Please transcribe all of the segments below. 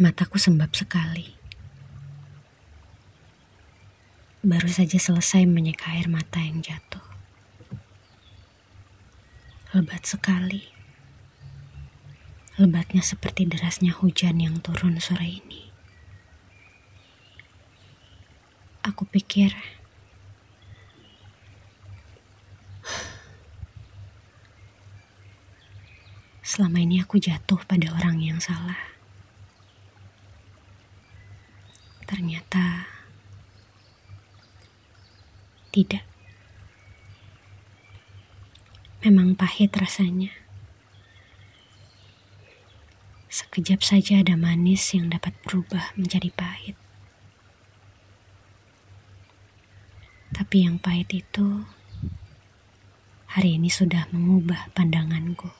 Mataku sembab sekali. Baru saja selesai menyeka air mata yang jatuh. Lebat sekali. Lebatnya seperti derasnya hujan yang turun sore ini. Aku pikir selama ini aku jatuh pada orang yang salah. Ternyata tidak. Memang pahit rasanya. Sekejap saja ada manis yang dapat berubah menjadi pahit. Tapi yang pahit itu hari ini sudah mengubah pandanganku.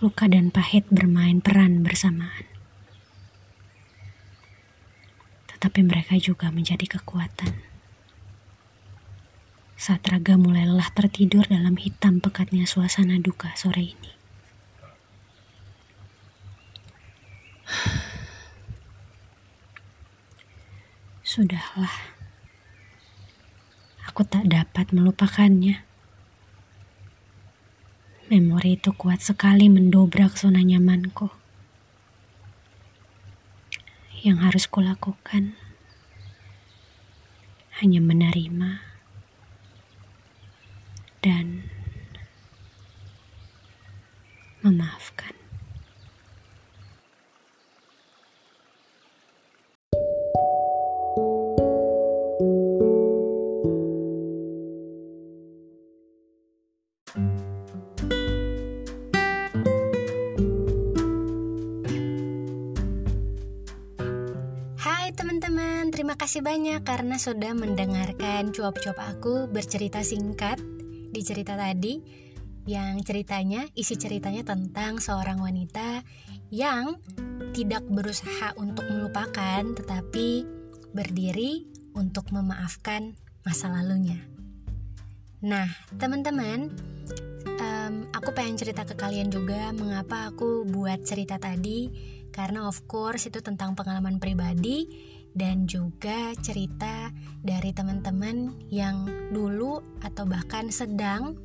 Luka dan pahit bermain peran bersamaan. Tetapi mereka juga menjadi kekuatan. Saat raga mulai lelah tertidur dalam hitam pekatnya suasana duka sore ini. Sudahlah, aku tak dapat melupakannya. Memori itu kuat sekali mendobrak zona nyamanku. Yang harus kulakukan hanya menerima dan memaafkan. Kasih banyak karena sudah mendengarkan cuap-cuap aku bercerita singkat di cerita tadi yang ceritanya, isi ceritanya tentang seorang wanita yang tidak berusaha untuk melupakan tetapi berdiri untuk memaafkan masa lalunya. Nah, teman-teman, um, aku pengen cerita ke kalian juga mengapa aku buat cerita tadi karena of course itu tentang pengalaman pribadi dan juga cerita dari teman-teman yang dulu atau bahkan sedang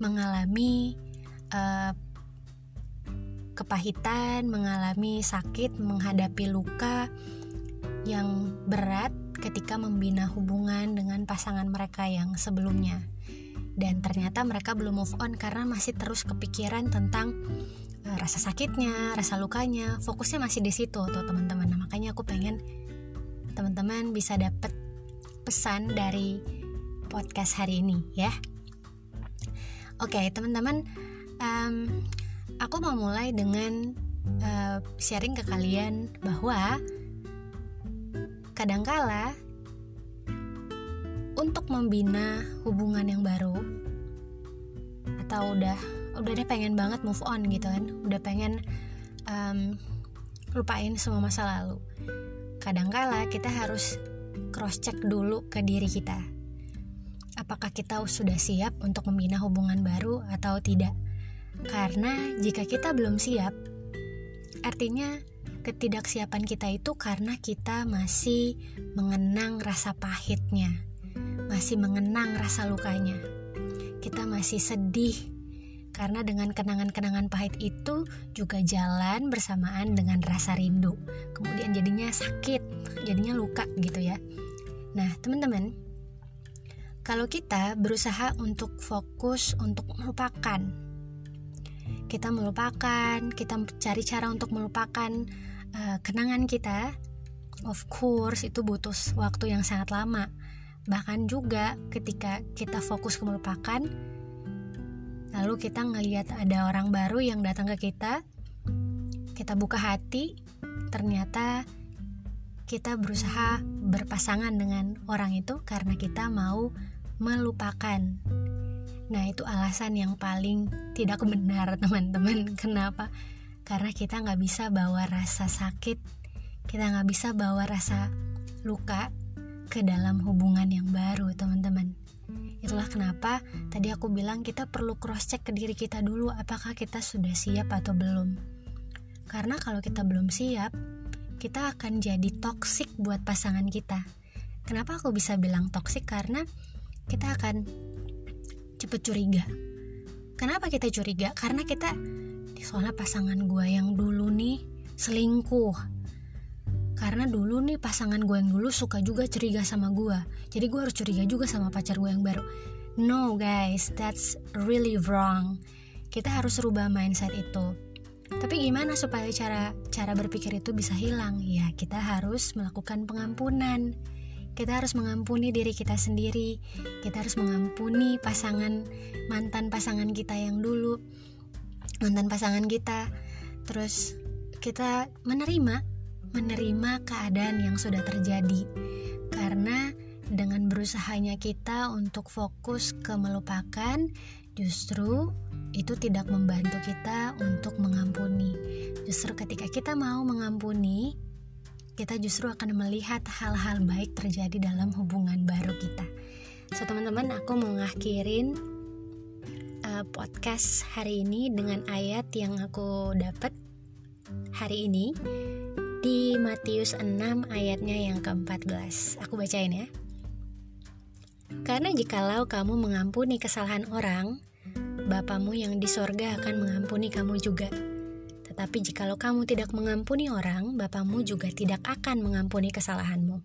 mengalami uh, kepahitan, mengalami sakit, menghadapi luka yang berat ketika membina hubungan dengan pasangan mereka yang sebelumnya. Dan ternyata mereka belum move on karena masih terus kepikiran tentang uh, rasa sakitnya, rasa lukanya, fokusnya masih di situ tuh teman-teman. Nah, makanya aku pengen teman-teman bisa dapat pesan dari podcast hari ini ya. Oke, teman-teman, um, aku mau mulai dengan uh, sharing ke kalian bahwa kadangkala untuk membina hubungan yang baru atau udah udah deh pengen banget move on gitu kan, udah pengen um, lupain semua masa lalu kadangkala kita harus cross check dulu ke diri kita. Apakah kita sudah siap untuk membina hubungan baru atau tidak? Karena jika kita belum siap, artinya ketidaksiapan kita itu karena kita masih mengenang rasa pahitnya, masih mengenang rasa lukanya. Kita masih sedih karena dengan kenangan-kenangan pahit itu juga jalan bersamaan dengan rasa rindu. Jadinya sakit, jadinya luka gitu ya. Nah, teman-teman, kalau kita berusaha untuk fokus untuk melupakan, kita melupakan, kita cari cara untuk melupakan uh, kenangan kita, of course itu butuh waktu yang sangat lama. Bahkan juga ketika kita fokus ke melupakan, lalu kita ngelihat ada orang baru yang datang ke kita kita buka hati ternyata kita berusaha berpasangan dengan orang itu karena kita mau melupakan. Nah itu alasan yang paling tidak benar teman-teman. Kenapa? Karena kita nggak bisa bawa rasa sakit kita nggak bisa bawa rasa luka ke dalam hubungan yang baru teman-teman. Itulah kenapa tadi aku bilang kita perlu cross check ke diri kita dulu apakah kita sudah siap atau belum karena kalau kita belum siap kita akan jadi toksik buat pasangan kita. Kenapa aku bisa bilang toksik karena kita akan cepet curiga. Kenapa kita curiga? Karena kita soalnya pasangan gue yang dulu nih selingkuh. Karena dulu nih pasangan gue yang dulu suka juga curiga sama gue jadi gue harus curiga juga sama pacar gue yang baru. No guys that's really wrong. Kita harus rubah mindset itu tapi gimana supaya cara cara berpikir itu bisa hilang? Ya kita harus melakukan pengampunan. Kita harus mengampuni diri kita sendiri. Kita harus mengampuni pasangan mantan pasangan kita yang dulu mantan pasangan kita. Terus kita menerima menerima keadaan yang sudah terjadi, karena dengan berusahanya kita untuk fokus ke melupakan, justru itu tidak membantu kita untuk mengampuni. Justru ketika kita mau mengampuni, kita justru akan melihat hal-hal baik terjadi dalam hubungan baru kita. So teman-teman, aku mau uh, podcast hari ini dengan ayat yang aku dapat hari ini di Matius 6 ayatnya yang ke-14. Aku bacain ya. Karena jikalau kamu mengampuni kesalahan orang, Bapamu yang di sorga akan mengampuni kamu juga. Tetapi jikalau kamu tidak mengampuni orang, Bapamu juga tidak akan mengampuni kesalahanmu.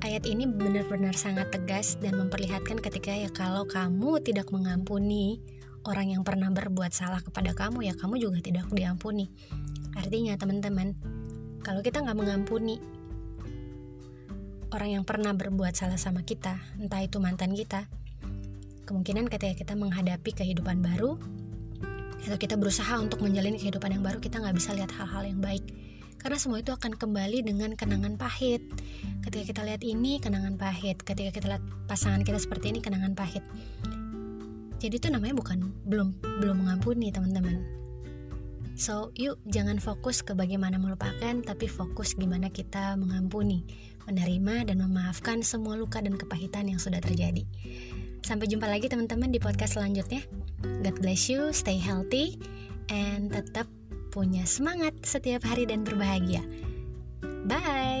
Ayat ini benar-benar sangat tegas dan memperlihatkan ketika ya kalau kamu tidak mengampuni orang yang pernah berbuat salah kepada kamu, ya kamu juga tidak diampuni. Artinya teman-teman, kalau kita nggak mengampuni orang yang pernah berbuat salah sama kita, entah itu mantan kita, kemungkinan ketika kita menghadapi kehidupan baru, atau kita berusaha untuk menjalani kehidupan yang baru, kita nggak bisa lihat hal-hal yang baik. Karena semua itu akan kembali dengan kenangan pahit. Ketika kita lihat ini, kenangan pahit. Ketika kita lihat pasangan kita seperti ini, kenangan pahit. Jadi itu namanya bukan belum belum mengampuni teman-teman So, yuk jangan fokus ke bagaimana melupakan, tapi fokus gimana kita mengampuni, menerima dan memaafkan semua luka dan kepahitan yang sudah terjadi. Sampai jumpa lagi teman-teman di podcast selanjutnya. God bless you, stay healthy, and tetap punya semangat setiap hari dan berbahagia. Bye!